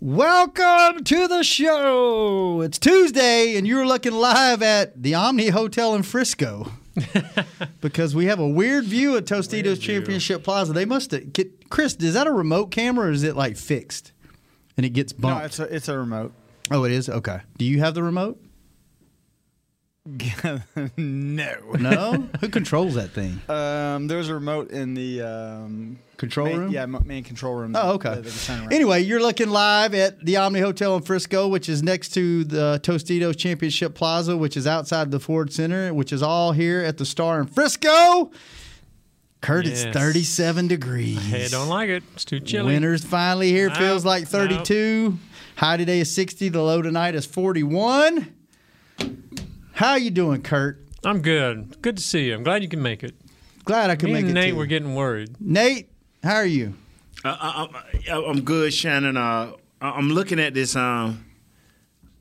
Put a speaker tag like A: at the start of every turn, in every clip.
A: Welcome to the show. It's Tuesday, and you're looking live at the Omni Hotel in Frisco because we have a weird view of Tostitos Championship Plaza. They must have. Get, Chris, is that a remote camera or is it like fixed and it gets bumped?
B: No, it's a it's a remote.
A: oh, it is? Okay. Do you have the remote?
B: no.
A: No? Who controls that thing?
B: Um, there's a remote in the um,
A: Control
B: main,
A: room?
B: Yeah, main control room.
A: Oh, okay.
B: that they can.
A: Anyway, you're looking live at the Omni Hotel in Frisco, which is next to the Tostitos Championship Plaza, which is outside the Ford Center, which is all here at the Star in Frisco. Kurt, it's 37 degrees.
C: Hey, don't like it. It's too chilly.
A: Winter's finally here.
C: No,
A: Feels like 32. High today is 60. The low tonight is 41. How you doing, Kurt?
C: I'm good. Good to see you. I'm glad you can make it.
A: Glad I could
C: Me
A: make
C: and
A: it.
C: Nate
A: too.
C: were getting worried.
A: Nate, how are you?
D: I, I, I, I'm good, Shannon. Uh, I- I'm looking at this. Um,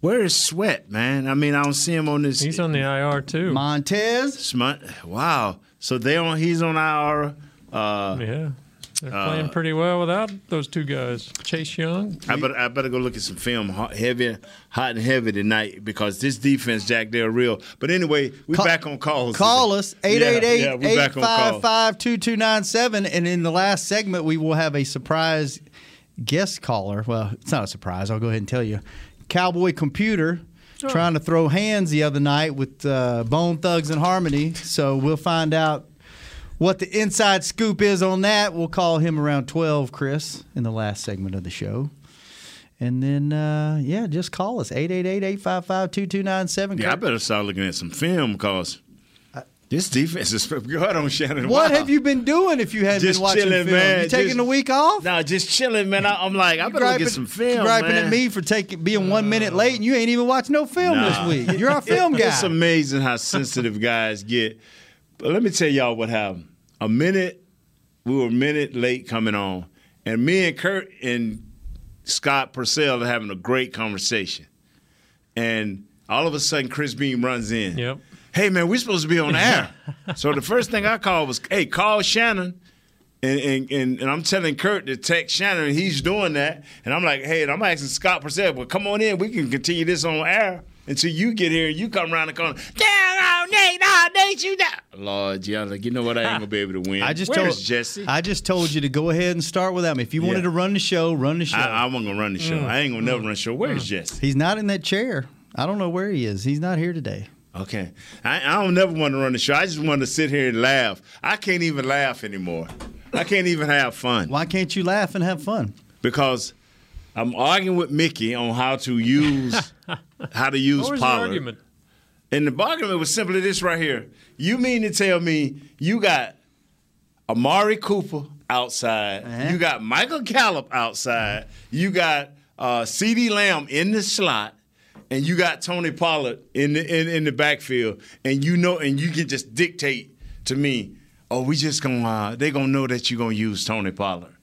D: where is Sweat, man? I mean, I don't see him on this.
C: He's on the IR too.
A: Montez?
D: Smart. Wow. So they on. He's on our. Uh,
C: yeah, they're playing pretty well without those two guys. Chase Young.
D: I better. I better go look at some film. Hot, heavy, hot and heavy tonight because this defense, Jack, they're real. But anyway, we
A: Call-
D: back on calls.
A: Call
D: today.
A: us
D: Yeah, yeah, we back on calls.
A: 888-855-2297 and in the last segment we will have a surprise guest caller. Well, it's not a surprise. I'll go ahead and tell you. Cowboy Computer trying to throw hands the other night with uh, Bone Thugs and Harmony. So we'll find out what the inside scoop is on that. We'll call him around 12, Chris, in the last segment of the show. And then, uh, yeah, just call us 888-855-2297.
D: Yeah, I better start looking at some film because this defense is. Go ahead on, Shannon.
A: What
D: Wow.
A: have you been doing if you hadn't
D: Just
A: been watching
D: chilling,
A: film?
D: man.
A: You taking
D: Just-
A: a week off?
D: No, just chilling, man. I, I'm like, I better look at some film,
A: griping
D: man.
A: at me for taking being one minute late, and you ain't even watched no film
D: Nah.
A: this week. You're our film guy.
D: It's amazing how sensitive guys get. But let me tell y'all what happened. A minute, we were a minute late coming on, and me and Kurt and Scott Purcell are having a great conversation. And all of a sudden, Chris Beam runs in.
C: Yep.
D: Hey man, we're supposed to be on air. so the first thing I called was, "Hey, call Shannon." And, and, and, and I'm telling Kurt to text Shannon, and he's doing that. And I'm like, hey, and I'm asking Scott Purcell, well, come on in. We can continue this on air until you get here and you come around the corner. Down, oh, Nate, oh, you down. Lord, yeah, like, you know what? I ain't going to be able to win.
A: I just
D: Where's
A: told
D: Jesse?
A: I just told you to go ahead and start with them. If you wanted
D: Yeah.
A: to run the show, run the show.
D: I, I wasn't going to run the show. Mm. I ain't going to never mm. run the show. Where's mm. Jesse?
A: He's not in that chair. I don't know where he is. He's not here today.
D: Okay. I, I don't never want to run the show. I just want to sit here and laugh. I can't even laugh anymore. I can't even have fun.
A: Why can't you laugh and have fun?
D: because I'm arguing with Mickey on how to use how to use
C: What was
D: Pollard. And the argument was simply this right here. You mean to tell me you got Amari Cooper outside,
A: Uh-huh.
D: you got Michael Gallup outside, you got uh, CeeDee Lamb in the slot, and you got Tony Pollard in the in, in the backfield, and you know, and you can just dictate to me, oh, we just gonna uh, they gonna know that you're gonna use Tony Pollard.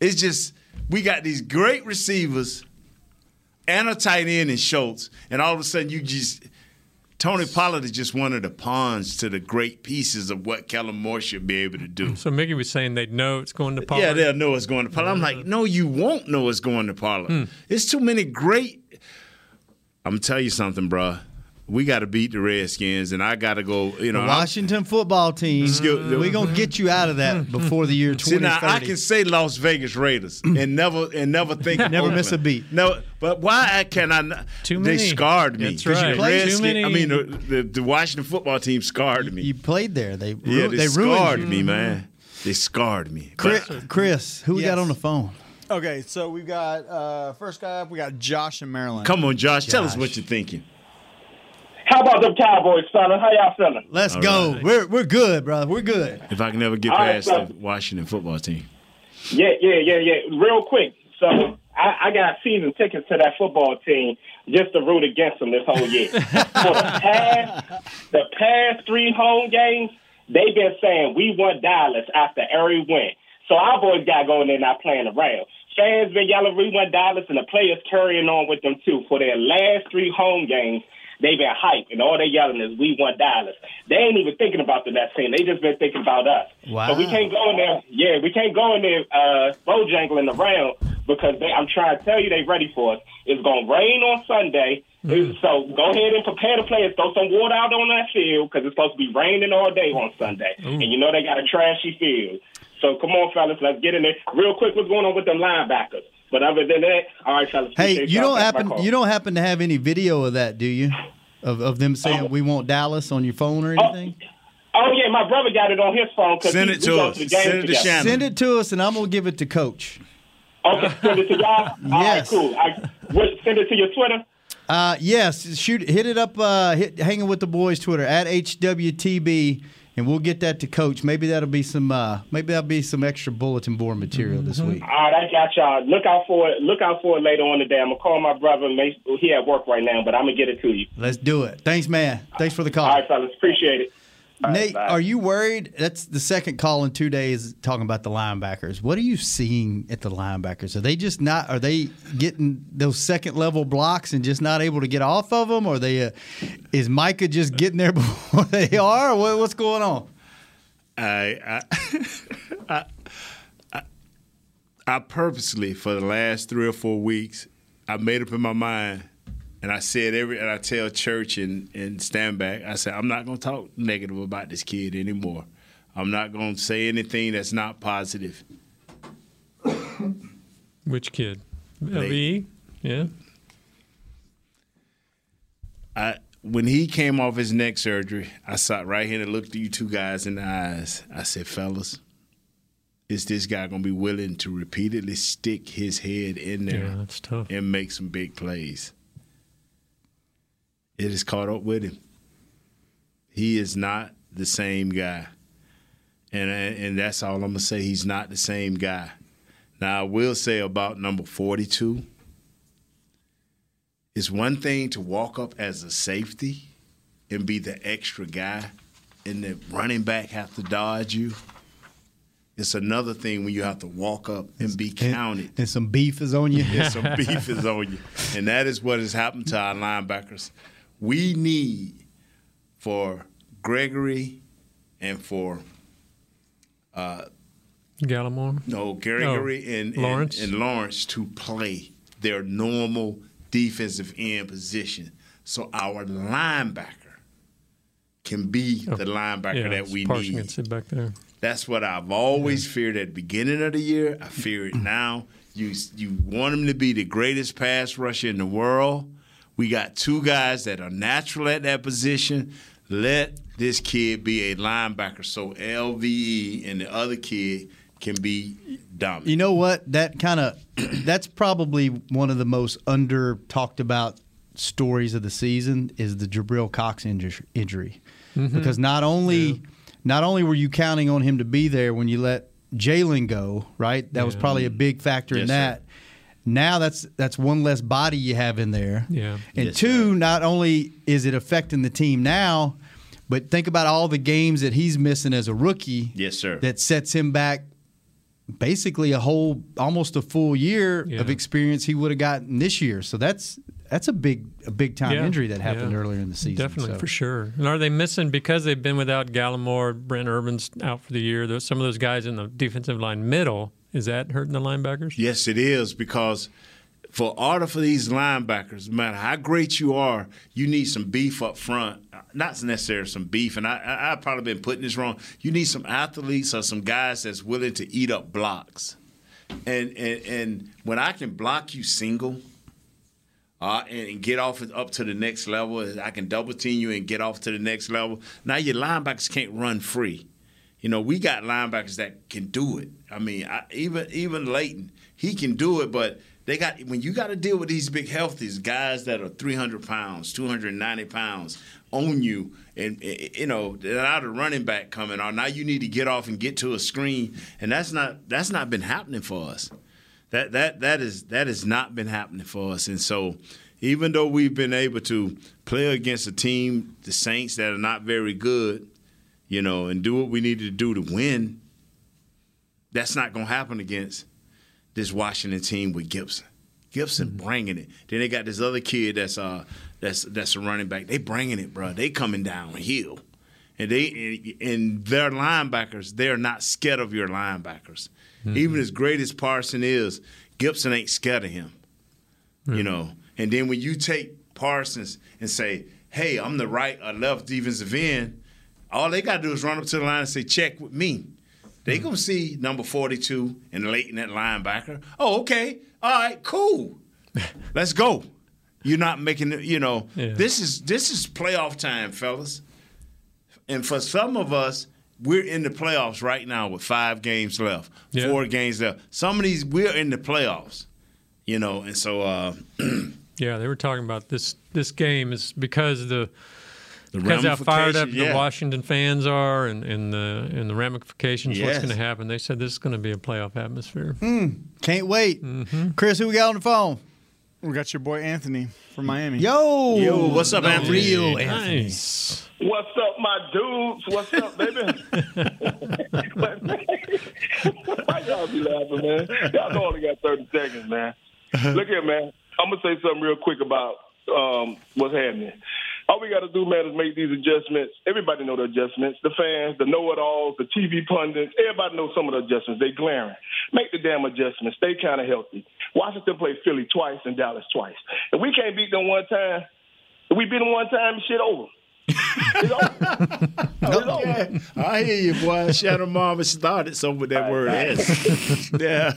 D: It's just we got these great receivers and a tight end in Schultz, and all of a sudden you just Tony Pollard is just one of the pawns to the great pieces of what Kellen Moore should be able to do.
C: So Mickey was saying they'd know it's going to Pollard.
D: Yeah, they'll know it's going to Pollard. I'm like, no, you won't know it's going to Pollard. Hmm. It's too many great. I'm gonna tell you something, bruh. We got to beat the Redskins, and I got to go. You know,
A: The
D: I'm-
A: Washington football team.
D: go-
A: We're gonna get you out of that before the year
D: See now,
A: 2030.
D: I can say Las Vegas Raiders and never and never think of
A: Never miss a beat.
D: No, but why I can I? not-
C: Too
D: They scarred me.
C: That's
D: 'Cause
C: right.
D: the
C: Too many.
D: I mean, the, the, the Washington football team scarred me.
A: you played there. They ru-
D: yeah, they,
A: they ruined
D: scarred
A: you.
D: me, man. They scarred me.
A: Chris,
D: But-
A: Chris, who we got on the phone?
B: Okay, so we've got uh, first guy up. We got Josh in Maryland.
D: come on, Josh, tell us what you're thinking.
E: How about them Cowboys, fella? How y'all feeling?
A: Let's
D: All
A: go.
D: right.
A: We're we're good, brother. We're good.
D: If I can never get
E: All right,
D: past
E: so-
D: the Washington football team.
E: Yeah, yeah, yeah, yeah. Real quick. So I, I got season tickets to that football team just to root against them this whole year. For the past, the past three home games, they've been saying we want Dallas after every win. So our boys got going there not playing around. Fans been yelling we want Dallas, and the players carrying on with them too. For their last three home games, they've been hyped, and all they yelling is we want Dallas. They ain't even thinking about the next team. They just been thinking about us.
A: Wow.
E: So we can't go in there. Yeah, we can't go in there uh, bojangling around because they, I'm trying to tell you they ready for us. It's gonna rain on Sunday. So go ahead and prepare the players. Throw some water out on that field because it's supposed to be raining all day on Sunday, and you know they got a trashy field. So come on, fellas, let's get in there real quick. What's going on with them linebackers? But other than that, all right, fellas.
A: Hey, you don't happen you don't happen to have any video of that, do you? Of of them saying
E: Oh.
A: we want Dallas on your phone or anything?
E: Oh yeah, my brother got it on his phone. 'cause
D: Send
E: he-
D: it to us.
E: the game
D: Send it to. Shannon.
A: Send it to us and I'm gonna give it to Coach.
E: Okay, send it to y'all. All right,
A: Yes.
E: cool. I, what, send it to your Twitter.
A: Uh, yes, shoot, hit it up. Uh, hit hanging with the boys Twitter at HWTB, and we'll get that to Coach. Maybe that'll be some. Uh, maybe that'll be some extra bulletin board material this week.
E: All right, I got y'all. Look out for it. Look out for it later on today. I'm gonna call my brother. He at work right now, but I'm gonna get it to you.
A: Let's do it. Thanks, man. Thanks for the call.
E: All right, fellas. Appreciate it. Right,
A: Nate,
E: bye.
A: are you worried? That's the second call in two days talking about the linebackers. What are you seeing at the linebackers? Are they just not? Are they getting those second level blocks and just not able to get off of them? Or are they? Uh, is Micah just getting there before they are? What, what's going on?
D: I, I, I, I, I purposely for the last three or four weeks, I made up in my mind, and I said every, and I tell church and and stand back. I said I'm not going to talk negative about this kid anymore. I'm not going to say anything that's not positive.
C: Which kid? LVE? Yeah.
D: I when he came off his neck surgery, I sat right here and looked at you two guys in the eyes. I said, fellas, is this guy gonna be willing to repeatedly stick his head in there
C: Yeah,
D: and make some big plays? It has caught up with him. He is not the same guy. And uh, and that's all I'm gonna say. He's not the same guy. Now I will say about number 42. It's one thing to walk up as a safety and be the extra guy, and the running back have to dodge you. It's another thing when you have to walk up and be counted.
A: And some beef is on you.
D: And some beef is on you. And that is what has happened to our linebackers. We need for Gregory and for uh,
C: Gallimore.
D: no Gregory and, and
C: Lawrence.
D: and Lawrence to play their normal defensive end position, so our linebacker can be oh, the linebacker
C: Yeah,
D: that we need.
C: back there.
D: That's what I've always feared at the beginning of the year. I fear it now. You you want him to be the greatest pass rusher in the world. We got two guys that are natural at that position. Let this kid be a linebacker so LVE and the other kid can be dominant.
A: You know what? That kind of that's probably one of the most under talked about stories of the season is the Jabril Cox inju- injury. Mm-hmm. Because not only not only were you counting on him to be there when you let Jaylon go, right? That was probably a big factor in
D: that. sir.
A: That. Now that's that's one less body you have in there.
C: Yeah.
A: And
D: Yes,
A: two, not only is it affecting the team now, but think about all the games that he's missing as a rookie.
D: Yes, sir.
A: That sets him back basically a whole almost a full year
C: Yeah.
A: of experience he would have gotten this year. So that's that's a big a big time
C: Yeah,
A: injury that happened
C: yeah.
A: earlier in the season.
C: Definitely,
A: So-
C: for sure. And are they missing because they've been without Gallimore, Brent Urban's out for the year? Those, some of those guys in the defensive line middle, is that hurting the linebackers?
D: Yes, it is because for order for these linebackers, no matter how great you are, you need some beef up front. Not necessarily some beef, and I, I, I've probably been putting this wrong. You need some athletes or some guys that's willing to eat up blocks. And and, and when I can block you single, uh, and get off up to the next level, I can double team you and get off to the next level. Now your linebackers can't run free. You know, we got linebackers that can do it. I mean, I, even even Leighton, he can do it, but They got when you got to deal with these big healthies, guys that are 300 pounds, 290 pounds on you, and eh, you know without a running back coming on. Now you need to get off and get to a screen, and that's not that's not been happening for us. That that that is that has not been happening for us, and so even though we've been able to play against a team, the Saints that are not very good, you know, and do what we needed to do to win, that's not going to happen against this Washington team with Gibson. Gibson bringing it. Then they got this other kid that's uh that's that's a running back. They bringing it, bro. They coming downhill, and they and their linebackers. They're not scared of your linebackers. Mm-hmm. Even as great as Parson is, Gibson ain't scared of him. You mm-hmm. know. And then when you take Parsons and say, "Hey, I'm the right or left defensive end," all they got to do is run up to the line and say, "Check with me." They gonna see number 42 and late in that linebacker. Oh, okay. All right, cool. Let's go. You're not making it, you know.
C: Yeah.
D: This is this is playoff time, fellas. And for some of us, we're in the playoffs right now with five games left,
C: Yeah.
D: four games left. Some of these we're in the playoffs, you know, and so uh,
C: Yeah, they were talking about this. This game is because the
D: the
C: because how fired up
D: ramifications,
C: the. Washington fans are, and, and the and the ramifications. What's going to happen? They said this is going to be a playoff atmosphere.
A: Can't wait.
C: Mm-hmm.
A: Chris, who we got on the phone?
B: We got your boy Anthony from Miami.
A: Yo.
D: Yo, what's up, Anthony?
A: Real Anthony.
C: Nice.
F: What's up, my dudes? What's up, baby? Why y'all be laughing, man? Y'all know only got 30 seconds, man. Look here, man. I'm going to say something real quick about um, what's happening. All we got to do, man, is make these adjustments. Everybody know the adjustments. The fans, the know-it-alls, the TV pundits, everybody knows some of the adjustments. They glaring. Make the damn adjustments. Stay kind of healthy. Washington played Philly twice and Dallas twice. If we can't beat them one time, if we beat them one time, shit over. It's over. It's over.
D: I hear you, boy. Shadow Mama started some with that word. Yes. yeah.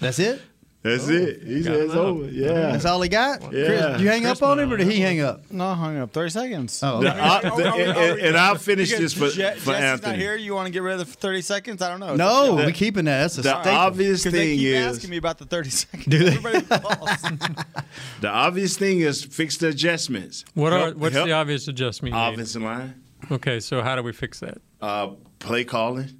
A: That's it?
D: That's it. He said it's over. Yeah.
A: That's all he got?
D: Yeah.
A: Chris, did you hang
C: Chris
A: up on him or did he hang up?
B: No, I hung up 30 seconds.
A: Oh,
D: The-
A: okay.
D: uh, the- and, and I'll finish
B: Because
D: this for,
B: Je-
D: for
B: Jesse's
D: Anthony.
B: not here. You want to get rid of the 30 seconds? I don't know.
A: No,
D: The-
A: we keeping that. That's a
D: The
A: staple.
D: obvious
B: Because they
D: thing
B: keep
D: is
B: asking me about the 30 seconds.
A: Do they?
D: The obvious thing is fix the adjustments.
C: What are what's
D: help
C: the obvious adjustment? you made?
D: offensive line?
C: Okay, so how do we fix that?
D: uh, play calling,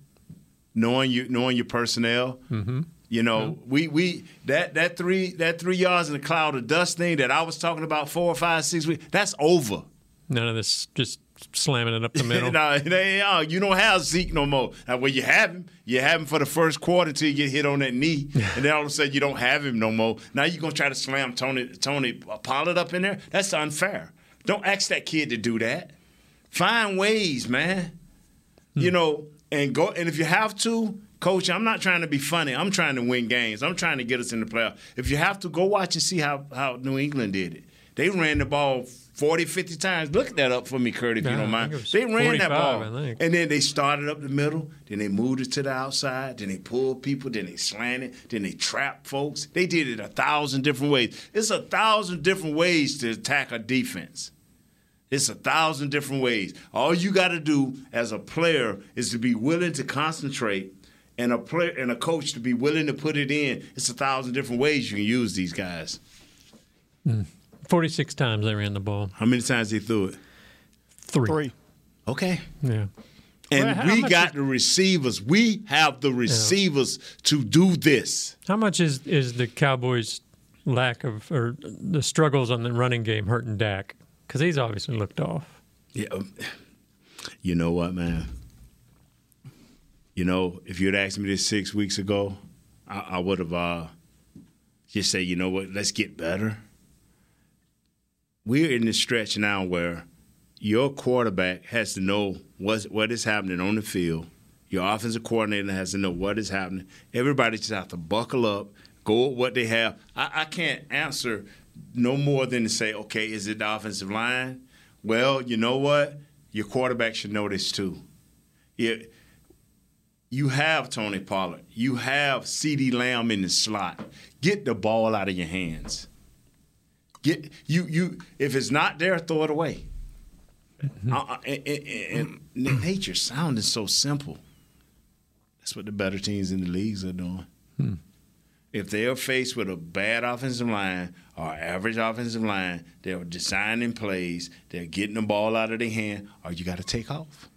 D: knowing you knowing your personnel. Mm-hmm. You know, mm-hmm. we we that that three that three yards in the cloud of dust thing that I was talking about four or five six weeks. That's over.
C: None of this just slamming it up the middle.
D: no, they, uh, you don't have Zeke no more. Now, well, you have him. You have him for the first quarter till you get hit on that knee, and then all of a sudden you don't have him no more. Now you're gonna try to slam Tony Tony uh, Pollard up in there. That's unfair. Don't ask that kid to do that. Find ways, man. You hmm. know, and go. And if you have to, coach, I'm not trying to be funny. I'm trying to win games. I'm trying to get us in the playoff. If you have to, go watch and see how how New England did it. They ran the ball 40, 50 times. Look that up for me, Kurt, if you don't mind.
C: think it was
D: They ran that ball. And then they started up the middle, then they moved it to the outside, then they pulled people, then they slanted, then they trapped folks. They did it a thousand different ways. It's a thousand different ways to attack a defense. It's a thousand different ways. All you got to do as a player is to be willing to concentrate, and a player and a coach to be willing to put it in. It's a thousand different ways you can use these guys.
C: Forty-six times they ran the ball.
D: How many times they threw it?
C: Three.
B: Three.
D: Okay.
C: Yeah.
D: And
C: Well,
D: we got
C: is-
D: the receivers. We have the receivers to do this.
C: How much is is the Cowboys' lack of or the struggles on the running game hurting Dak? Because he's obviously looked off.
D: Yeah. um, You know what, man? You know, if you'd asked me this six weeks ago, I, I would have uh, just said, you know what, let's get better. We're in this stretch now where your quarterback has to know what is happening on the field. Your offensive coordinator has to know what is happening. Everybody just have to buckle up, go with what they have. I, I can't answer no more than to say, okay, is it the offensive line? Well, you know what? Your quarterback should know this too. Yeah, you have Tony Pollard. You have CeeDee Lamb in the slot. Get the ball out of your hands. Get you you. If it's not there, throw it away. Uh, uh, and, and, and nature's sounding so simple. That's what the better teams in the leagues are doing. if they are faced with a bad offensive line or average offensive line, they're designing plays, they're getting the ball out of their hand, or you got to take off.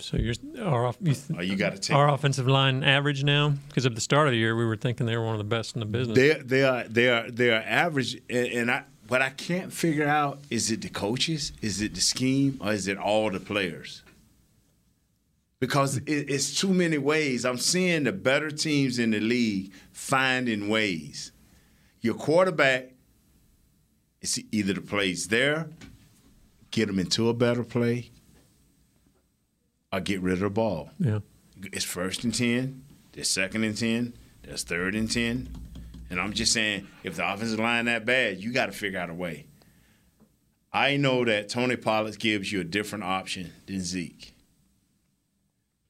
C: So you're our off- you th-
D: Or you got to take
C: our offensive line average now because at the start of the year we were thinking they were one of the best in the business.
D: They they are they are they are average, and, and I what I can't figure out is it the coaches, is it the scheme, or is it all the players? Because it, it's too many ways. I'm seeing the better teams in the league finding ways. Your quarterback, it's either the plays there, get them into a better play, or get rid of the ball.
C: yeah.
D: It's first and 10, there's second and 10, there's third and 10. And I'm just saying, if the offensive line that bad, you got to figure out a way. I know that Tony Pollard gives you a different option than Zeke.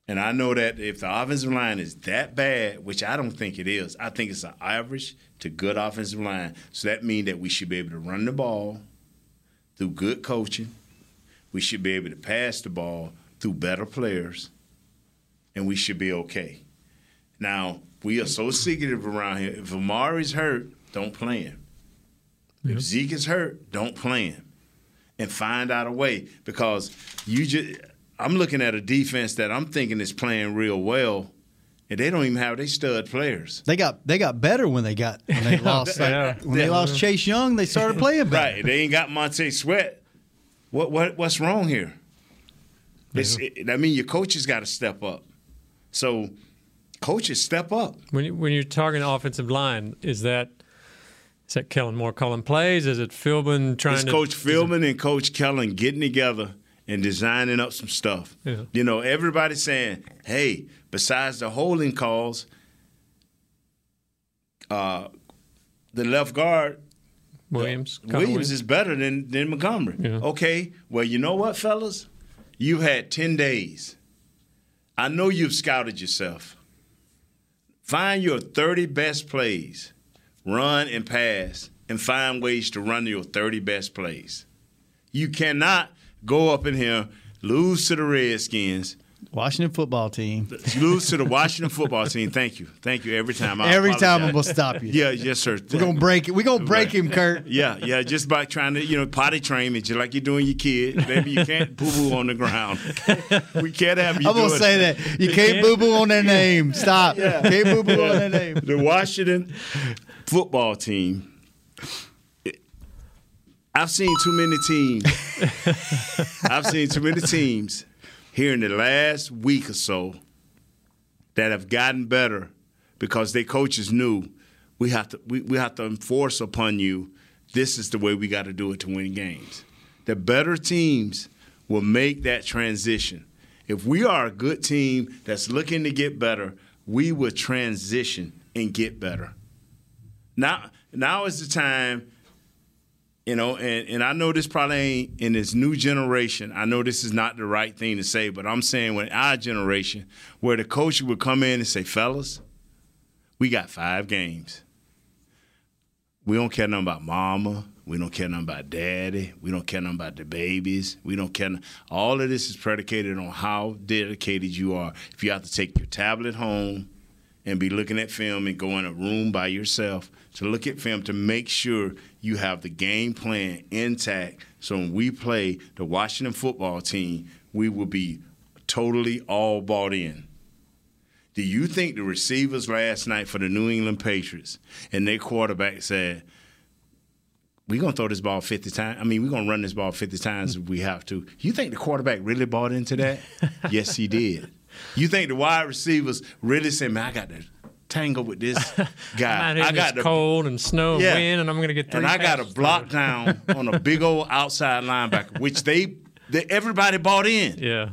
D: And I know that if the offensive line is that bad, which I don't think it is, I think it's an average to good offensive line. So that means that we should be able to run the ball through good coaching. We should be able to pass the ball through better players and we should be okay. Now, we are so secretive around here. If Amari's hurt, don't play him. If Zeke is hurt, don't play him. And find out a way because you just I'm looking at a defense that I'm thinking is playing real well, and they don't even have their stud players.
A: They got they got better when they got when they lost
C: yeah.
A: when they lost Chase Young. They started playing better.
D: Right. They ain't got Montez Sweat. What what what's wrong here? It's, it, I mean, your coaches got to step up. So, coaches step up.
C: When you, when you're talking offensive line, is that is that Kellen Moore calling plays? Is it Philbin trying
D: It's
C: to
D: Coach Philbin and Coach Kellen getting together and designing up some stuff.
C: Yeah.
D: You know, everybody's saying, hey, besides the holding calls, uh, the left guard
C: Williams? Connor
D: Williams is better than, than Montgomery.
C: Yeah.
D: Okay, well, you know what, fellas? You've had 10 days. I know you've scouted yourself. Find your 30 best plays, run and pass, and find ways to run your 30 best plays. You cannot go up in here, lose to the Redskins,
A: Washington football team.
D: lose to the Washington football team. Thank you. Thank you every time. I
A: Every time I'm gonna stop you.
D: Yeah, yes, sir.
A: We're gonna break it. We're gonna break
D: Right.
A: him, Kurt.
D: Yeah, yeah, just by trying to, you know, potty train me, just like you're doing your kid. Maybe you can't boo boo on the ground. We can't have you
A: I'm gonna
D: doing
A: say that. You can't boo boo on their name. Stop. Can't boo boo on their name.
D: The Washington football team. I've seen too many teams. I've seen too many teams here in the last week or so that have gotten better because their coaches knew we have to we, we have to enforce upon you this is the way we got to do it to win games. The better teams will make that transition. If we are a good team that's looking to get better, we will transition and get better. Now now is the time you know, and, and I know this probably ain't in this new generation. I know this is not the right thing to say, but I'm saying when our generation, where the coach would come in and say, fellas, we got five games. We don't care nothing about mama. We don't care nothing about daddy. We don't care nothing about the babies. We don't care. no- All of this is predicated on how dedicated you are. If you have to take your tablet home and be looking at film and go in a room by yourself to look at film to make sure you have the game plan intact. So when we play the Washington football team, we will be totally all bought in. Do you think the receivers last night for the New England Patriots and their quarterback said, we're going to throw this ball 50 times? I mean, we're going to run this ball 50 times if we have to. You think the quarterback really bought into that? yes, he did. You think the wide receivers really said, man, I got to tangle with this guy. I got to
C: cold and snow and
D: Yeah.
C: wind, and I'm going to get three
D: and I got
C: a
D: block down on a big old outside linebacker, which they, they everybody bought in.
C: Yeah.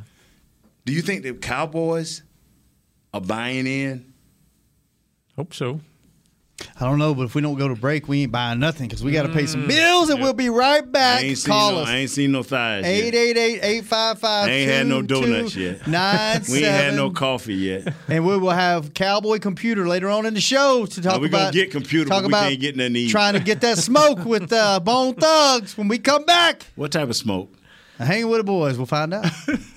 D: Do you think the Cowboys are buying in?
C: Hope so.
A: I don't know, but if we don't go to break, we ain't buying nothing because we got to pay some bills, and we'll be right back.
D: I ain't seen
A: Call
D: no,
A: us.
D: I ain't seen no thighs.
A: 888-855
D: I ain't had no donuts yet.
A: Nine
D: We ain't had no coffee yet.
A: And we will have Cowboy Computer later on in the show to talk
D: we
A: about.
D: get Computer,
A: talk
D: but we
A: about
D: can't get nothing to eat.
A: Trying to get that smoke with uh, Bone Thugs when we come back.
D: What type of smoke?
A: Hanging with the boys, we'll find out.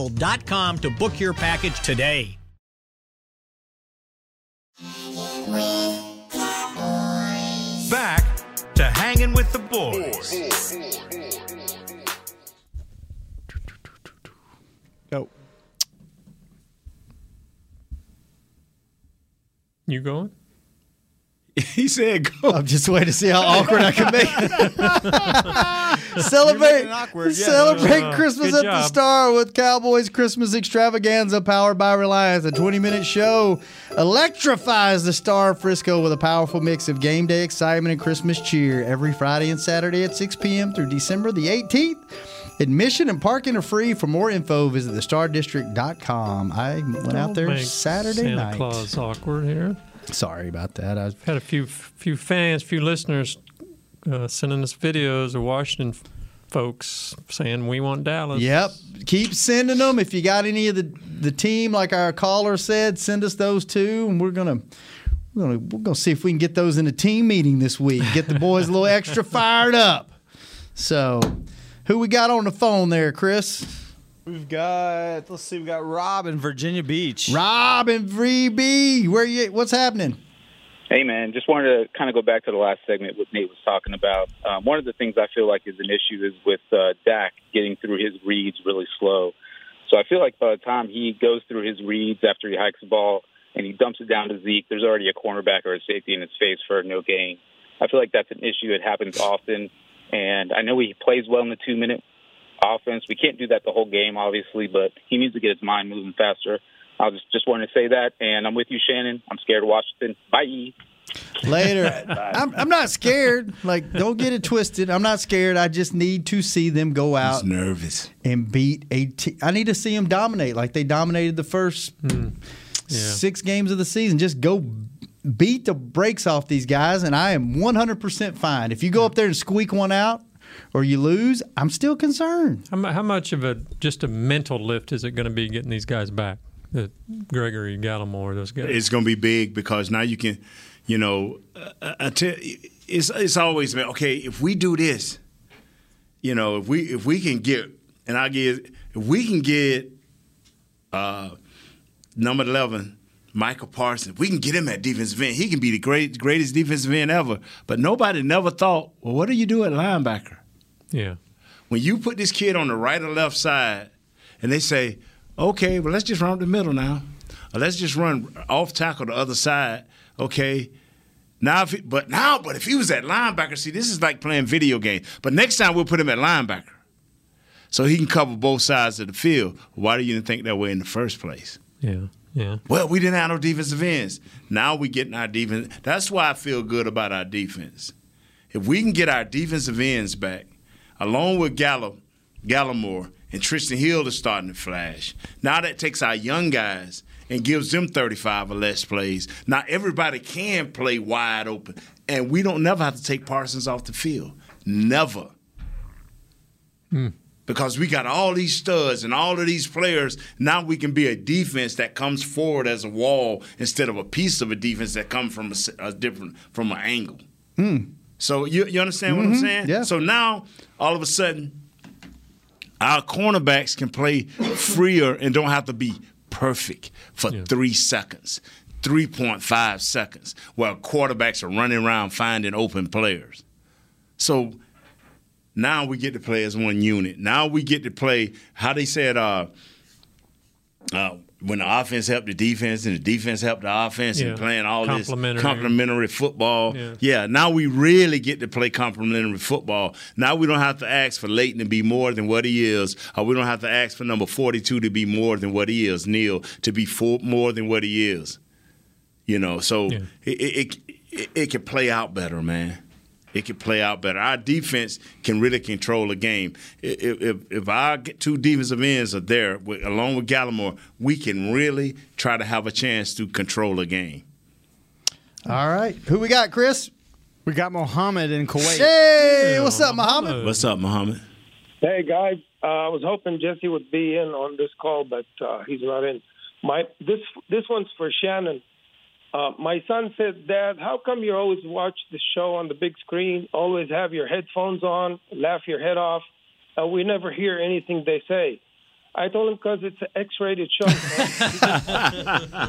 G: CowboysTravel.com to book your package today.
H: Back to hanging with the boys.
B: Go.
C: You going?
D: He said, "Go."
A: I'm just waiting to see how awkward I can make it. celebrate,
B: awkward, yeah.
A: celebrate
C: Uh,
A: Christmas
C: good
A: at the. Star with Cowboys Christmas Extravaganza, powered by Reliance. A 20-minute show electrifies the Star of Frisco with a powerful mix of game day excitement and Christmas cheer every Friday and Saturday at 6 p.m. through December the 18th. Admission and parking are free. For more info, visit thestardistrict.com. I went out there
C: Make
A: Saturday
C: Santa
A: night.
C: Claus awkward here.
A: Sorry about that. I've
C: Had a few few fans, few listeners uh, sending us videos of Washington folks saying we want Dallas.
A: Yep. Keep sending them. If you got any of the the team, like our caller said, send us those too, and we're gonna we're gonna we're gonna see if we can get those in a team meeting this week. Get the boys a little extra fired up. So, who we got on the phone there, Chris?
B: We've got, let's see, we've got Rob in Virginia Beach.
A: Rob and VB. Where you? What's happening?
I: Hey, man, just wanted to kind of go back to the last segment what Nate was talking about. Um, one of the things I feel like is an issue is with uh, Dak getting through his reads really slow. So I feel like by the time he goes through his reads after he hikes the ball and he dumps it down to Zeke, there's already a cornerback or a safety in his face for no gain. I feel like that's an issue that happens often. And I know he plays well in the two minute offense. We can't do that the whole game, obviously, but he needs to get his mind moving faster. I was just, just wanted to say that. And I'm with you, Shannon. I'm scared of Washington. Bye.
A: Later. I'm, I'm not scared. Like, don't get it twisted. I'm not scared. I just need to see them go out
D: He's nervous.
A: and beat a te- I need to see them dominate like they dominated the first hmm. six games of the season. Just go beat the brakes off these guys, and I am 100% fine. If you go up there and squeak one out or you lose, I'm still concerned.
C: How, how much of a just a mental lift is it going to be getting these guys back? The Gregory Gallimore, those guys.
D: It's going to be big because now you can, you know, uh, tell, it's it's always been okay. If we do this, you know, if we if we can get, and I get, if we can get, uh, number eleven, Michael Parsons, if we can get him at defensive end, he can be the great greatest defensive end ever. But nobody never thought, well, what do you do at linebacker?
C: Yeah.
D: when you put this kid on the right or left side, and they say, okay, well, let's just run up the middle now. Or let's just run off tackle the other side. Okay. Now, if he, but now, but if he was at linebacker, see, this is like playing video game. But next time we'll put him at linebacker, so he can cover both sides of the field. Why do you think that way in the first place?
C: Yeah. Yeah.
D: Well, we didn't have no defensive ends. Now we getting our defense. That's why I feel good about our defense. If we can get our defensive ends back, along with Gallo, Gallimore and Trysten Hill is starting to flash. Now that takes our young guys and gives them 35 or less plays. Now everybody can play wide open, and we don't never have to take Parsons off the field. Never. Because we got all these studs and all of these players. Now we can be a defense that comes forward as a wall instead of a piece of a defense that comes from a different from an angle. So you, you understand what I'm
A: Mhm,
D: saying?
A: yeah.
D: So now all of a sudden, our cornerbacks can play freer and don't have to be perfect for three seconds, 3.5 seconds, while quarterbacks are running around finding open players. So now we get to play as one unit. Now we get to play how they said uh, uh, when the offense helped the defense and the defense helped the offense
C: Yeah.
D: and playing all this
C: Complementary.
D: football.
C: Yeah.
D: Yeah. now we really get to play complementary football. Now we don't have to ask for Leighton to be more than what he is, or we don't have to ask for number 42 to be more than what he is, Neal to be for, more than what he is. You know, so it, it, it, it can play out better, man. It could play out better. Our defense can really control a game. If, if, if our two defensive ends are there, with, along with Gallimore, we can really try to have a chance to control a game.
A: All right. Who we got, Chris?
B: We got Mohammed in Kuwait.
A: Hey, what's up, Mohammed?
D: What's up, Mohammed?
J: Hey guys, uh, I was hoping Jesse would be in on this call, but uh, he's not in. My this this one's for Shannon. Uh, my son said, "Dad, how come you always watch the show on the big screen? Always have your headphones on, laugh your head off, and we never hear anything they say." I told him because it's an X-rated show.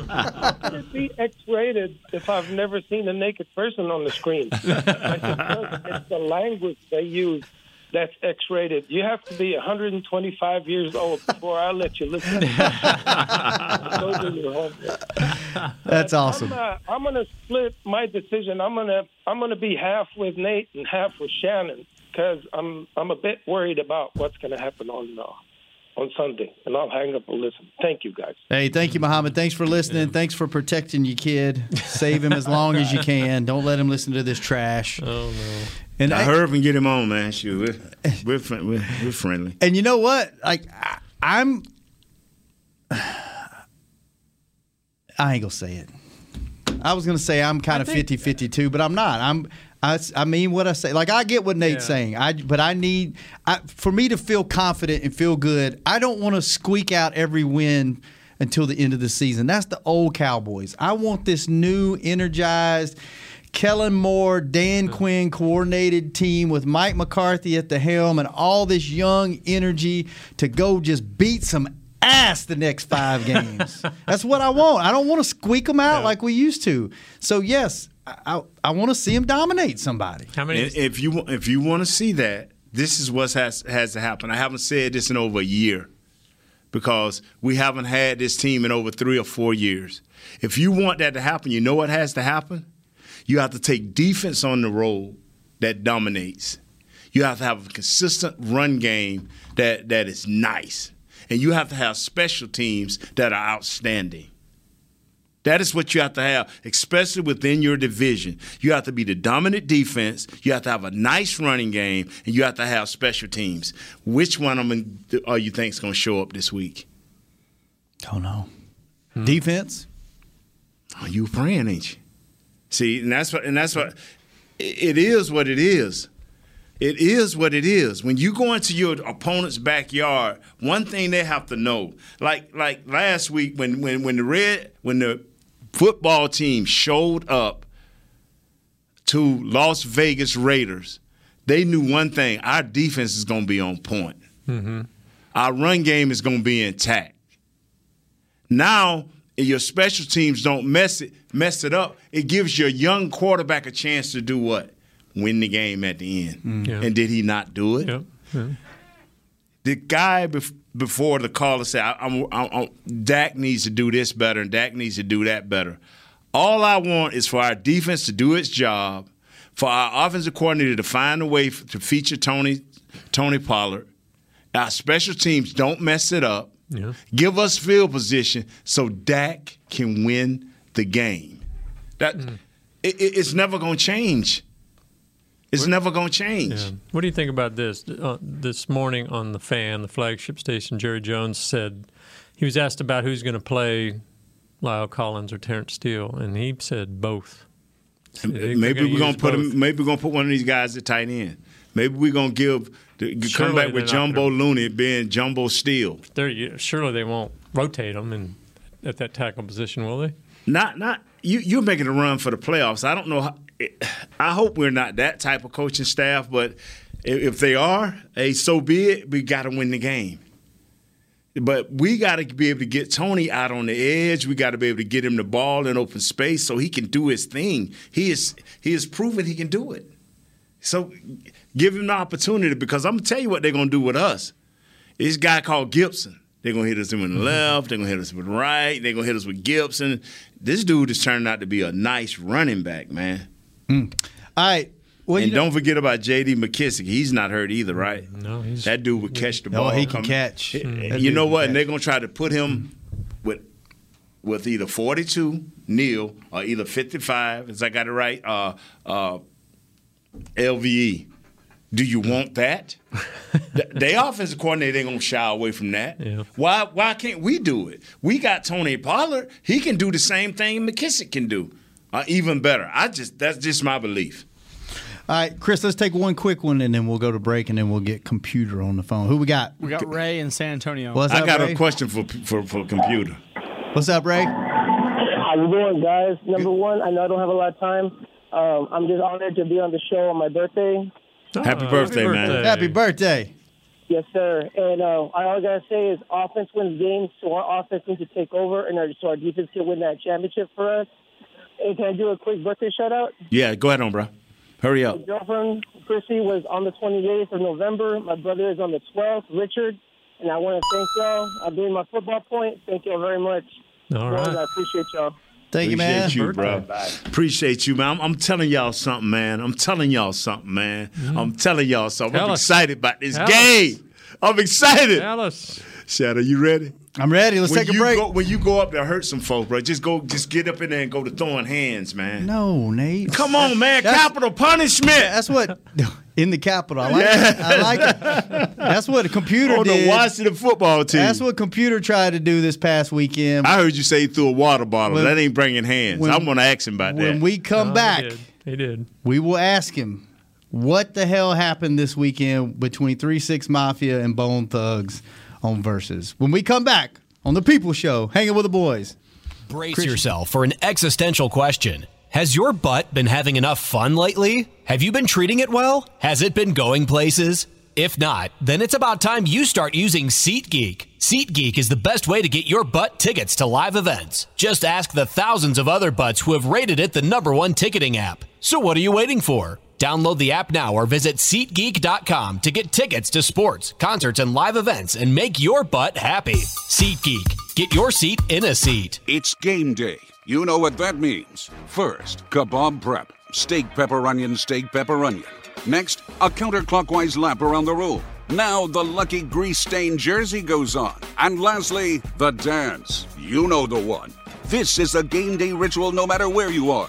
J: How could it be X-rated if I've never seen a naked person on the screen? I said, it's the language they use that's X-rated. You have to be 125 years old before I let you listen. Those are your homework.
A: That's awesome.
J: I'm, uh, I'm going to split my decision. I'm going to I'm going to be half with Nate and half with Shannon because I'm I'm a bit worried about what's going to happen on uh, on Sunday, and I'll hang up and listen. Thank you, guys.
A: Hey, thank you, Muhammad. Thanks for listening. Thanks for protecting your kid. Save him as long as you can. Don't let him listen to this trash.
C: Oh no.
A: And
D: I
A: I-
D: heard and get him on, man. Shoot, we're we're, friend, we're, we're friendly.
A: And you know what? Like I, I'm I ain't gonna say it. I was gonna say I'm kind of 50-50 too, but I'm not. I'm I, I mean what I say. Like I get what Nate's saying. I but I need I, for me to feel confident and feel good. I don't want to squeak out every win until the end of the season. That's the old Cowboys. I want this new energized Kellen Moore, Dan Quinn coordinated team with Mike McCarthy at the helm and all this young energy to go just beat some ass the next five games. That's what I want. I don't want to squeak them out like we used to. So yes, I I, I want to see them dominate somebody.
C: How
D: And if you if you want to see that, this is what has has to happen. I haven't said this in over a year because we haven't had this team in over three or four years. If you want that to happen, you know what has to happen. You have to take defense on the road that dominates. You have to have a consistent run game that that is nice, and you have to have special teams that are outstanding. That is what you have to have, especially within your division. You have to be the dominant defense. You have to have a nice running game, and you have to have special teams. Which one of them are you think is going to show up this week?
A: Don't know. Hmm. Defense.
D: Oh, you praying, ain't you? See, and that's what, and that's what. It is what it is. It is what it is. When you go into your opponent's backyard, one thing they have to know, like like last week when when when the red when the football team showed up to Las Vegas Raiders, they knew one thing: our defense is going to be on point.
C: Mm-hmm.
D: Our run game is going to be intact. Now, if your special teams don't mess it mess it up, it gives your young quarterback a chance to do what? Win the game at the end.
C: Mm. Yeah.
D: And did he not do it? The guy bef- before the caller said, I, I'm, I'm, I'm, "Dak needs to do this better, and Dak needs to do that better." All I want is for our defense to do its job, for our offensive coordinator to find a way f- to feature Tony Tony Pollard. Our special teams don't mess it up.
C: Yeah.
D: Give us field position so Dak can win the game. That it, it- it's never going to change. It's never going to change.
C: Yeah. What do you think about this? Uh, this morning on the fan, the flagship station, Jerry Jones said he was asked about who's going to play La'el Collins or Terence Steele, and he said both.
D: Maybe we're gonna put
C: both.
D: him. Maybe we're gonna put one of these guys at tight end. Maybe we're gonna give the, come
C: Surely
D: back with Jumbo Looney being Jumbo Steele.
C: Surely they won't rotate them in, at that tackle position, will they?
D: Not not you. You're making a run for the playoffs. I don't know. How, I hope we're not that type of coaching staff, but if, if they are, hey, so be it. We got to win the game. But we got to be able to get Tony out on the edge. We got to be able to get him the ball in open space so he can do his thing. He is he has proven he can do it. So give him the opportunity because I'm gonna tell you what they're gonna do with us. This guy called Gibson. They're gonna hit us with the left. They're gonna hit us with the right. They're gonna hit us with Gibson. This dude is turning out to be a nice running back, man.
A: All right. Well,
D: and
A: you know-
D: don't forget about J.D. McKissic. He's not hurt either, right?
C: No, he's
D: that dude would catch the
A: Oh,
D: ball.
A: he can
D: coming.
A: catch. Mm. That
D: You know what? And they're gonna try to put him with with either 42 Neal or either 55, as I got it right, uh, uh, LVE. Do you want that? the, the offensive coordinator ain't gonna shy away from that. Why? Why can't we do it? We got Tony Pollard. He can do the same thing McKissic can do, uh, even better. I just that's just my belief.
A: All right, Chris, let's take one quick one and then we'll go to break and then we'll get computer on the phone. Who we got?
B: We got Ray in San Antonio.
A: What's
D: I
A: up,
D: got
A: Ray?
D: a question for for for computer.
A: What's up, Ray?
K: How you doing, guys? Number one, I know I don't have a lot of time. Um, I'm just honored to be on the show on my birthday.
D: Happy birthday, man.
A: Happy birthday.
K: Yes, sir. And uh, all I gotta say is, offense wins games, so our offense needs to take over, and our, so our defense can win that championship for us. And can I do a quick birthday shout out?
D: Yeah, go ahead on, bro. Hurry up.
K: My girlfriend Chrissy was on the 28th of November. My brother is on the 12th, Richard. And I want to thank y'all. I'm doing my football point. Thank y'all very much.
C: All
K: Boys,
C: right.
K: I appreciate y'all.
A: Thank
D: Appreciate you, bro. Appreciate you, man. I'm, I'm telling y'all something, man. I'm telling y'all something, man. Mm-hmm. I'm telling y'all something.
C: Tell
D: I'm
C: us.
D: excited about this
C: Tell
D: game. I'm excited.
C: Tell us.
D: Shadow, you ready?
A: I'm ready. Let's
D: when
A: take a break.
D: Go, when you go up there, hurt some folks, bro. Just go, just get up in there and go to throwing hands, man.
A: No, Nate.
D: Come on, man.
A: That's-
D: Capital punishment.
A: That's what in the capital. I like it. I like it. That's what a computer
D: On the. Washington football team.
A: That's what computer tried to do this past weekend.
D: I heard you say he threw a water bottle.
A: When-
D: that ain't bringing hands.
A: when-
D: I'm gonna ask him about
A: when
D: that.
A: When we come
C: No,
A: back,
C: He did. He did.
A: we will ask him what the hell happened this weekend between Three Six Mafia and Bone Thugs on Versus. When we come back on the People Show, hanging with the boys.
L: Brace yourself for an existential question. Has your butt been having enough fun lately? Have you been treating it well? Has it been going places? If not, then it's about time you start using SeatGeek. SeatGeek is the best way to get your butt tickets to live events. Just ask the thousands of other butts who have rated it the number one ticketing app. So what are you waiting for? Download the app now or visit SeatGeek.com to get tickets to sports, concerts, and live events and make your butt happy. SeatGeek. Get your seat in a seat.
M: It's game day. You know what that means. First, kebab prep. Steak, pepper, onion, steak, pepper, onion. Next, a counterclockwise lap around the room. Now the lucky grease stained jersey goes on. And lastly, the dance. You know the one. This is a game day ritual no matter where you are.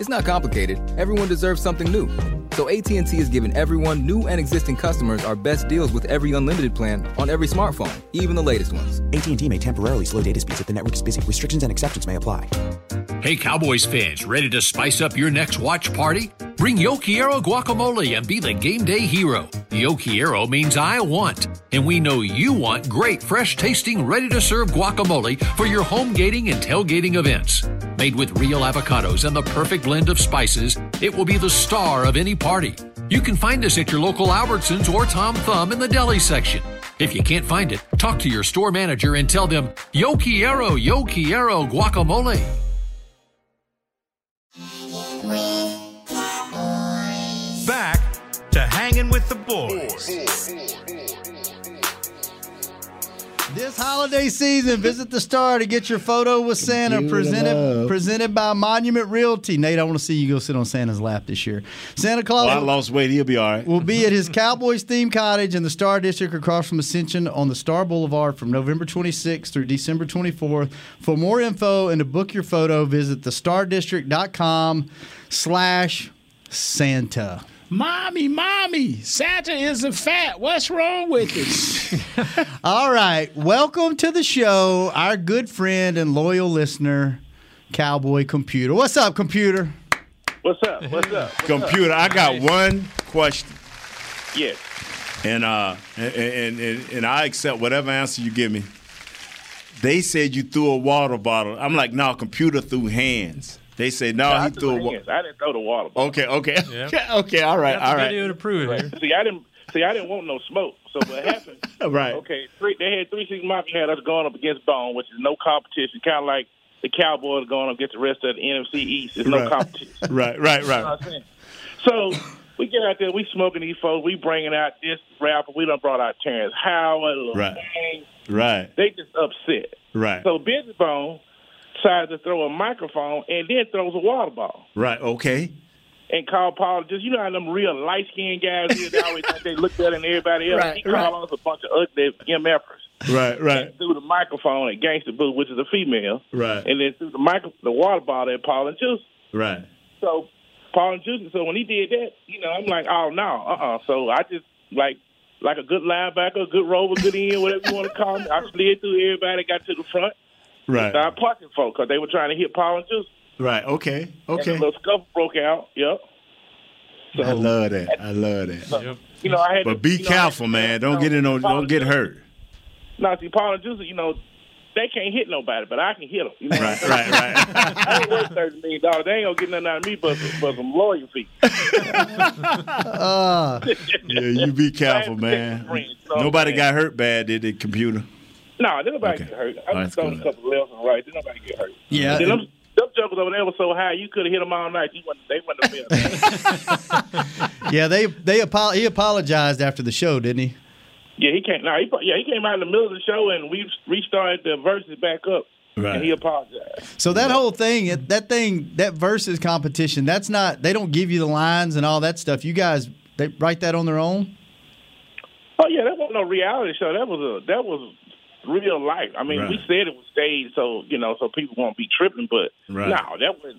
N: It's not complicated. Everyone deserves something new. So AT&T is giving everyone, new and existing customers, our best deals with every unlimited plan on every smartphone, even the latest ones.
O: AT&T may temporarily slow data speeds if the network is busy. Restrictions and exceptions may apply.
P: Hey, Cowboys fans, ready to spice up your next watch party? Bring Yo Quiero guacamole and be the game day hero. Yo Quiero means I want, and we know you want great, fresh tasting, ready to serve guacamole for your home gating and tailgating events. Made with real avocados and the perfect blend of spices, it will be the star of any party. You can find us at your local Albertsons or Tom Thumb in the deli section. If you can't find it, talk to your store manager and tell them, Yo quiero, yo quiero guacamole.
H: Back to hanging with the boys.
A: This holiday season, visit the star to get your photo with Santa.
D: Give
A: Presented
D: love.
A: presented by Monument Realty. Nate, I want to see you go sit on Santa's lap this year. Santa Claus
D: Well, I lost weight. He'll be all right.
A: will be at his Cowboys themed cottage in the Star District across from Ascension on the Star Boulevard from November 26th through December 24th. For more info and to book your photo, visit thestardistrict.com slash Santa.
Q: Mommy, mommy, Santa isn't fat. What's wrong with it?
A: All right. Welcome to the show, our good friend and loyal listener, Cowboy Computer. What's up, Computer?
F: What's up? What's up? What's
D: Computer, I got one question,
F: Yes.
D: and uh, and, and and and I accept whatever answer you give me. They said you threw a water bottle. I'm like, no, computer threw hands. They said no,
F: I
D: he
F: threw
D: threw a
F: the
D: water.
F: I didn't throw the water. bottle.
D: Okay, okay,
C: Yeah.
D: okay, okay. All right, all right.
C: to prove it here.
F: See, I didn't. See, I didn't want no smoke. So what happened?
D: Right.
F: Okay, three, they had three six mafia had us going up against Bone, which is no competition. Kind of like the Cowboys going up against the rest of the NFC East. There's no
D: Right.
F: competition.
D: Right, right,
F: You know
D: right.
F: what I'm saying? So we get out there, we smoking these folks, we bringing out this rapper. We done brought out Terrence Howard,
D: Right.
F: Lil
D: Right,
F: They just upset.
D: right,
F: So Bizzy Bone decides to throw a microphone and then throws a water ball
D: right. Okay.
F: and call Paul. Just you know how them real light skinned guys is. They always think they look better than everybody else.
D: Right,
F: he called us a bunch of ugly MFers.
D: Right, right,
F: Through the microphone at Gangsta Boo, which is a female,
D: right,
F: and then through the micro, the water bottle at Paul and Juice.
D: right.
F: So Paul and Juice. So when he did that, you know, I'm like, oh no, uh, uh So I just like. Like a good linebacker, a good rover, good end, whatever you want to call me. I slid through everybody, got to the front,
D: Right.
F: started punching folks because they were trying to hit Paul and Juice.
D: Right. Okay.
F: And
D: Okay.
F: a little scuffle broke out. Yep.
D: I love that. I love that.
F: You know, I had.
D: But
F: to,
D: be
F: you know,
D: careful, man. Don't get in. No, don't get hurt.
F: Now, see, Paul and Juice, you know, they can't hit nobody, but I can hit them. You know
D: Right, right, right.
F: I ain't worth thirty million dollars. They ain't gonna get nothing out of me but but some lawyer fees.
A: Uh,
D: Yeah, you be careful, man. Nobody got hurt bad, did the computer?
F: No, did nobody
D: Okay.
F: get hurt. I
D: that's
F: just thrown a
D: good.
F: couple left and right. Did nobody get hurt?
D: Yeah,
F: See, them,
D: and-
F: them jokers over there were so high, you could have hit them all night. You wouldn't, they wouldn't have been.
A: yeah, they they apo- he apologized after the show, didn't he?
F: yeah, he came. No, he, yeah, he came out in the middle of the show, and we restarted the verses back up,
A: Right.
F: and he apologized.
A: So that whole thing, that thing, that versus competition, that's not. They don't give you the lines and all that stuff. You guys, they write that on their own.
F: Oh yeah, that wasn't no reality show. That was a that was real life. I mean, we said it was staged, so you know, so people won't be tripping. But
D: Right.
F: no, that was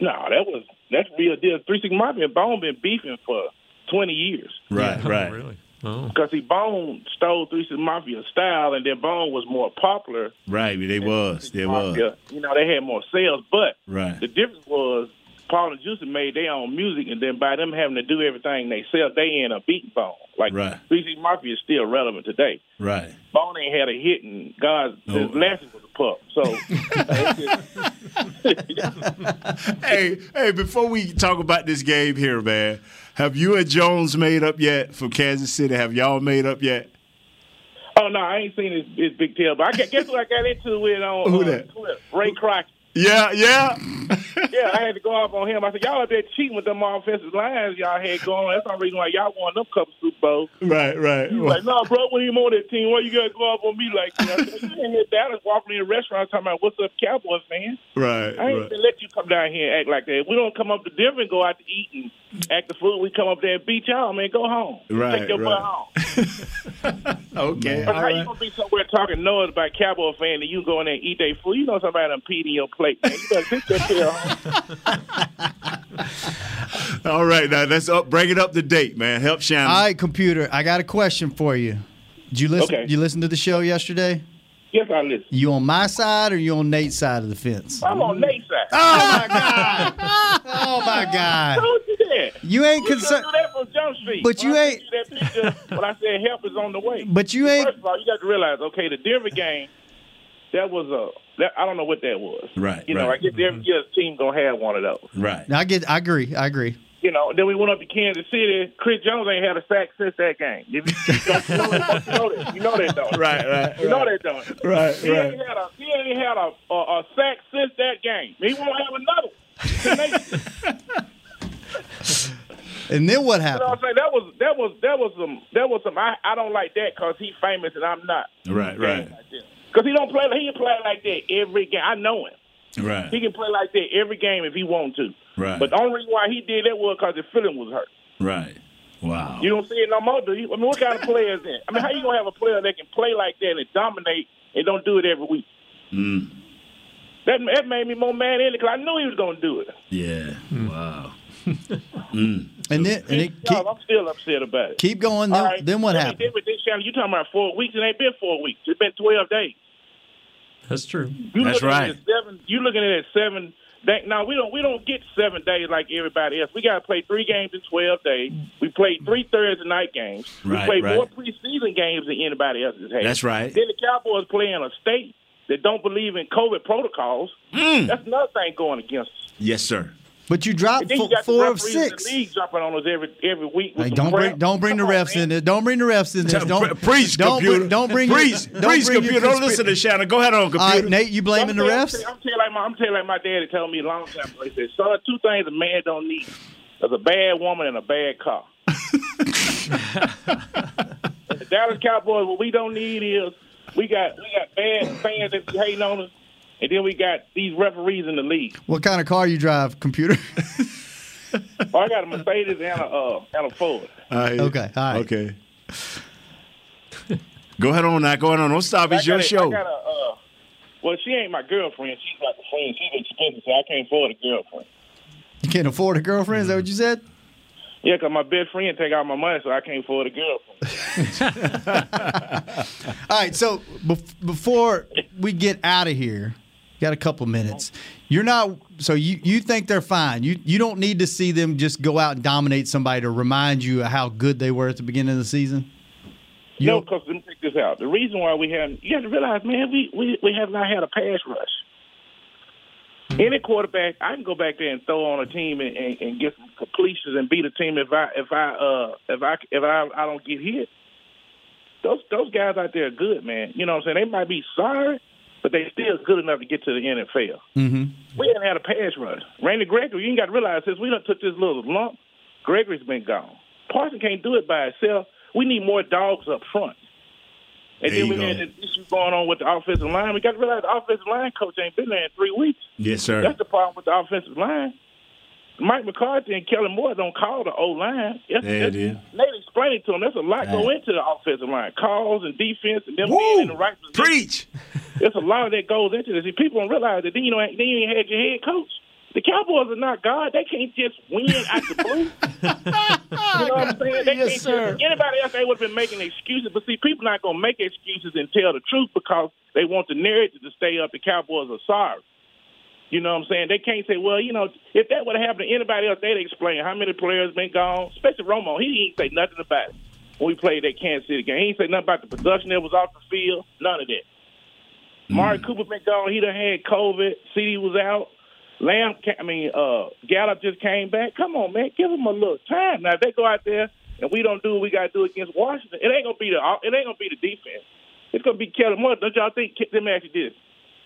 F: no, that was that's real deal. Three Six Mafia and Bone been beefing for twenty years.
D: Right, right.
C: Really? Oh.
F: Because he Bone stole Three Six Mafia style, and then Bone was more popular.
D: Right, they was. They was.
F: You know, they had more sales, but
D: Right.
F: the difference was Paul and Juicy made their own music, and then by them having to do everything they sell, they end up beating Bone. Like
D: Right.
F: Six Mafia is still relevant today.
D: Right.
F: Bone ain't had a hit, and God,
D: No.
F: his Lassie was a pup. So,
D: hey, hey, before we talk about this game here, man, have you and Jones made up yet from Kansas City? Have y'all made up yet?
F: oh no, I ain't seen his, his big tail, but I got, guess what I got into with on
D: Who
F: uh,
D: that?
F: Twitter? Ray Crockett.
D: Yeah, yeah.
F: yeah, I had to go off on him. I said, y'all up there cheating with them offensive lines y'all had going. That's the reason why y'all won them couple Super Bowls.
D: Right, right.
F: He was like, no, bro, when you on that team, why you got to go off on me like that? I said, you ain't here Dallas walking in the restaurant talking about what's up, Cowboys fan.
D: Right,
F: I ain't
D: right.
F: gonna let you come down here and act like that. We don't come up to Denver and go out to eat and act the fool. We come up there and beat y'all, man. Go home.
D: Right,
F: Take your
D: right.
F: butt home.
D: Okay,
F: But
D: all
F: how you gonna be somewhere talking noise about Cowboy fan and you go in there and eat their food? You know somebody done peed in your plate, man. You better take that tail home.
D: All right, now let's up, bring it up to date, man. Help Shannon.
A: All right, computer. I got a question for you. Did you listen?
F: Okay.
A: You listen to the show yesterday?
F: Yes, I listen.
A: You on my side or you on Nate's side of the fence?
F: I'm on Nate's side.
A: Oh my god! Oh my
F: I
A: god!
F: Told you
A: ain't concerned.
F: should do that from Jump Street.
A: But
F: When
A: you
F: I
A: ain't-
F: sent you that picture, when I said help is on the way.
A: But you ain't-
F: First of all, you got to realize, okay, the Denver game, that was a. That, I don't know what that was.
D: Right,
F: You know,
D: right.
F: I guess every year's team gonna have one of those.
D: Right.
A: I get. I agree. I agree.
F: You know, then we went up to Kansas City. Chris Jones ain't had a sack since that game. You, you, know, that, you know that. You know that, don't?
D: Right, right,
F: You know
D: right.
F: that, don't?
D: Right,
F: he
D: right.
F: Ain't had a, he ain't had a, a, a sack since that game. He won't have another. one.
A: And then what happened?
F: You know
A: happened?
F: what I'm saying? That was that was that was some that was some. I, I don't like that because he's famous and I'm not.
D: Right, right,
F: Because he don't play. He can play like that every game. I know him.
D: right,
F: He can play like that every game if he want to.
D: right,
F: But the only reason why he did that was because his feeling was hurt.
D: right. Wow.
F: You don't see it no more, do you? I mean, what kind of player is that? I mean, how you gonna have a player that can play like that and dominate and don't do it every week?
D: Mm.
F: That that made me more mad in it because I knew he was gonna do it.
D: Yeah. Wow. Mm.
A: And then and it
F: No, I'm still upset about it.
A: keep going. Then,
F: All right.
A: then what
F: I mean,
A: happened?
F: then with this channel, you talking about four weeks? It ain't been four weeks. It's been twelve days.
C: That's true.
F: You
D: That's
F: looking
D: right.
F: At seven, you looking at it seven. That, now we don't we don't get seven days like everybody else. We got to play three games in twelve days. We played three Thursday night games.
D: Right,
F: we played
D: right.
F: more preseason games than anybody else has had.
D: That's right.
F: Then the Cowboys play in a state that don't believe in COVID protocols.
D: Mm.
F: That's another thing going against us.
D: Yes, sir.
A: But you dropped
F: And then you
A: fo-
F: got the
A: four of six.
F: the league jumping on us every every week.
A: Hey, don't bring don't bring the refs in there. Don't bring the refs in there. Don't
D: Preach,
A: don't
D: computer.
A: Bring, don't bring
D: Preach,
A: your, don't
D: preach,
A: bring
D: computer. Don't listen to Shannon. Go ahead on, computer.
A: right, Nate, you blaming the
F: I'm
A: refs?
F: I'm telling like my I'm telling like my daddy told me a long time ago. He said, "Son, two things a man don't need: there's a bad woman and a bad car." the Dallas Cowboys, what we don't need is we got we got bad fans that be hating on us, and then we got these referees in the league.
A: What kind of car you drive, computer?
F: Oh, I got a Mercedes and a uh, and a Ford.
D: I-
A: Okay, all right.
D: Okay. Go ahead on now. Go ahead on. Don't stop. It's
F: I
D: your
F: a-
D: show.
F: I got a, uh, well, she ain't my girlfriend. She's like a friend. She's expensive, so I can't afford a girlfriend.
A: You can't afford a girlfriend? Is that what you said?
F: Yeah, because my best friend take all my money, so I can't afford a girlfriend.
A: All right, so bef- before we get out of here, got a couple minutes. You're not so you you think they're fine. You you don't need to see them just go out and dominate somebody to remind you of how good they were at the beginning of the season. You
F: no, because let me take this out. The reason why we haven't, you have to realize, man, we, we, we have not had a pass rush. Any quarterback, I can go back there and throw on a team and, and, and get some completions and beat a team if I if I uh if I if I I don't get hit. Those those guys out there are good, man. You know what I'm saying? They might be sorry, but they still good enough to get to the NFL.
A: Mm-hmm.
F: We haven't had a pass rush. Randy Gregory, you ain't got to realize since we done took this little lump, Gregory's been gone. Parson can't do it by himself. We need more dogs up front. And
D: There
F: then we
D: go.
F: had this issue going on with the offensive line. We got to realize the offensive line coach ain't been there in three weeks.
D: Yes, sir.
F: That's the problem with the offensive line. Mike McCarthy and Kellen Moore don't call the O line.
D: Yeah, it is.
F: Nate explained it to him. There's a lot go into the offensive line, calls and defense, and them being in the right position.
D: Preach.
F: There's a lot that goes into this. See, people don't realize that. Then you know, then you ain't had your head coach. The Cowboys are not God. They can't just win out the blue. you know what I'm saying? They
Q: Yes,
F: can't
Q: sir.
F: Just, anybody else, they would have been making excuses. But see, people not going to make excuses and tell the truth because they want the narrative to stay up. The Cowboys are sorry. You know what I'm saying? They can't say, well, you know, if that would have happened to anybody else, they'd explain how many players been gone, especially Romo. He didn't say nothing about it when we played that Kansas City game. He didn't say nothing about the production that was off the field, none of that. Mari Cooper been gone. He done had COVID. CeeDee was out. Lamb, I mean, uh, Gallup just came back. Come on, man, give them a little time. Now if they go out there and we don't do what we got to do against Washington, it ain't gonna be the it ain't gonna be the defense. It's gonna be Kellen Moore. Don't y'all think? Ask you this: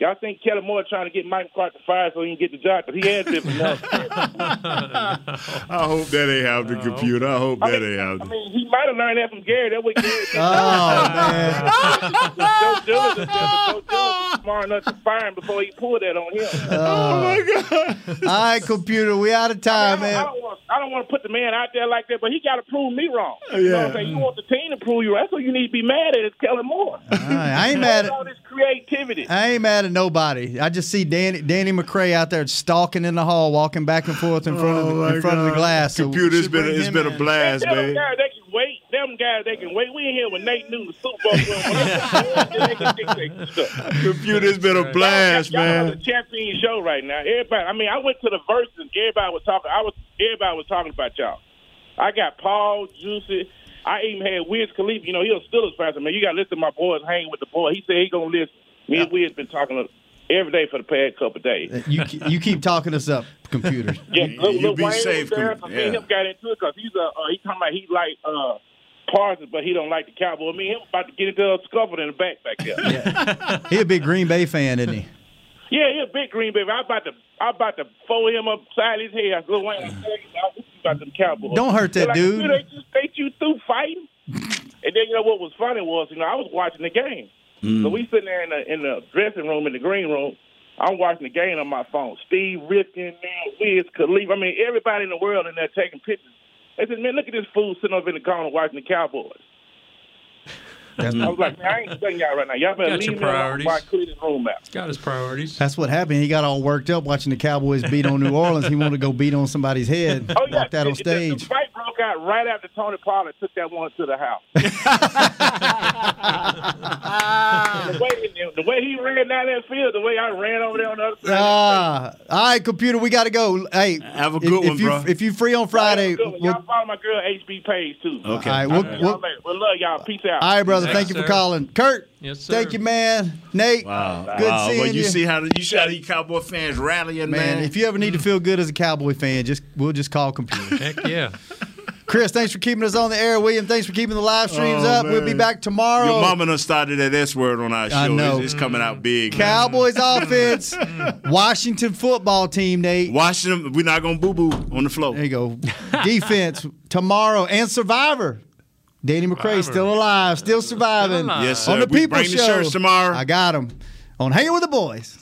F: Y'all think Kellen Moore trying to get Mike McCarthy fired so he can get the job? Because he had different enough.
D: I hope that ain't happening, uh, computer. I hope that ain't
F: I
D: happening.
F: mean, he might have learned that from Gary. That what Gary did.
A: Oh,
F: Joe Dillon is Joe Dillon was smart enough to fire him before he pulled that on him.
A: Oh, oh my God. All right, computer, we out of time,
F: I
A: man.
F: Don't want I don't want to put the man out there like that, but he got to prove me wrong. Uh, you know what I'm saying? You want the team to prove you. right. That's what you need to be mad at. Is Kellen Moore.
A: All right, I ain't mad at all
F: this creativity.
A: I ain't mad at nobody. I just see Danny Danny McCray out there stalking in the hall, walking back and forth in front of oh, the, in front of the glass. So
D: Computer,
A: we
D: been a,
A: bring
D: it's
A: him
D: been a blast,
F: Tell
D: man.
F: they can wait. Them guys they can wait. We in here with Nate Newton, the Super Bowl winner. They can dictate stuff.
D: Computer, it's been a blast,
F: Y'all
D: man.
F: on the champion show right now. Everybody, I mean, I went to the verse and everybody was talking. I was everybody was talking about y'all. I got Paul Juicy. I even had Wiz Khalifa. You know, he was still as fast. Man, you got to listen to my boys hanging with the boy. He said he gonna listen. Me and Wiz been talking every day for the past couple of days.
A: You you keep talking us up. computer.
F: Yeah,
D: You-
F: Lil,
D: you be
F: Wayne
D: safe,
F: was there.
D: com-
F: So me and him got into it because he's a uh, he talking about he like uh, Parsons, but he don't like the Cowboys. Me and him about to get into a scuffle in the back back there.
A: He a big Green Bay fan, isn't he?
F: Yeah, he a big Green Bay. I about to I about to fold him upside his head. I tell you, about them Cowboys.
A: Don't hurt that
F: like,
A: dude.
F: They just they you through fighting. and then you know what was funny was you know I was watching the game.
D: Mm.
F: So we sitting there in the in the dressing room in the green room. I'm watching the game on my phone. Steve Rifkin, man, Wiz Khalif. I mean, everybody in the world in there taking pictures. They said, man, look at this fool sitting up in the corner watching the Cowboys. I was like, man, I ain't studying y'all right now. Y'all better
C: Got
F: leave
C: your
F: me alone
C: priorities.
F: I clear this room out.
C: Got his priorities.
A: That's what happened. He got all worked up watching the Cowboys beat on New Orleans. He wanted to go beat on somebody's head.
F: Oh, yeah.
A: Walked out on
F: stage. the- The,
A: stage.
F: fight broke out right after Tony Pollard took that one to the house. the, way, the way he ran down that field, the way I ran over there on the other side.
A: Ah, all right, computer. We got to go. Hey,
D: Have a good
A: if
D: one,
A: you,
D: bro.
A: If you free on Friday,
F: Good one.
A: we'll,
F: Y'all follow my girl HB Page too.
D: Okay.
A: All right, we'll-
F: Y'all
A: we'll-
F: later. We love y'all. Peace out.
A: all right, brother.
C: Thanks,
A: Thank you for calling, Kurt.
C: Yes, sir.
A: Thank you, man. Nate.
D: Wow.
A: Good
D: wow.
A: seeing
D: well, you
A: you.
D: see how the, you see how these Cowboy fans rallying,
A: Man,
D: man.
A: if you ever need to feel good as a Cowboy fan, just we'll just call computer.
C: Heck yeah.
A: Chris, thanks for keeping us on the air. William, thanks for keeping the live streams
D: Oh,
A: up. We'll be back tomorrow.
D: Your mama done started that S word on our show.
A: I know.
D: It's, it's coming out big. man.
A: Cowboys offense, Washington football team, Nate.
D: Washington, we're not gonna boo boo on the floor.
A: There you go. Defense tomorrow and Survivor. Danny McCray still alive, still surviving.
C: alive.
D: Yes,
A: On the
D: We
A: People
D: bring the
A: Show.
D: shirts tomorrow.
A: I got him on Hanging with the Boys.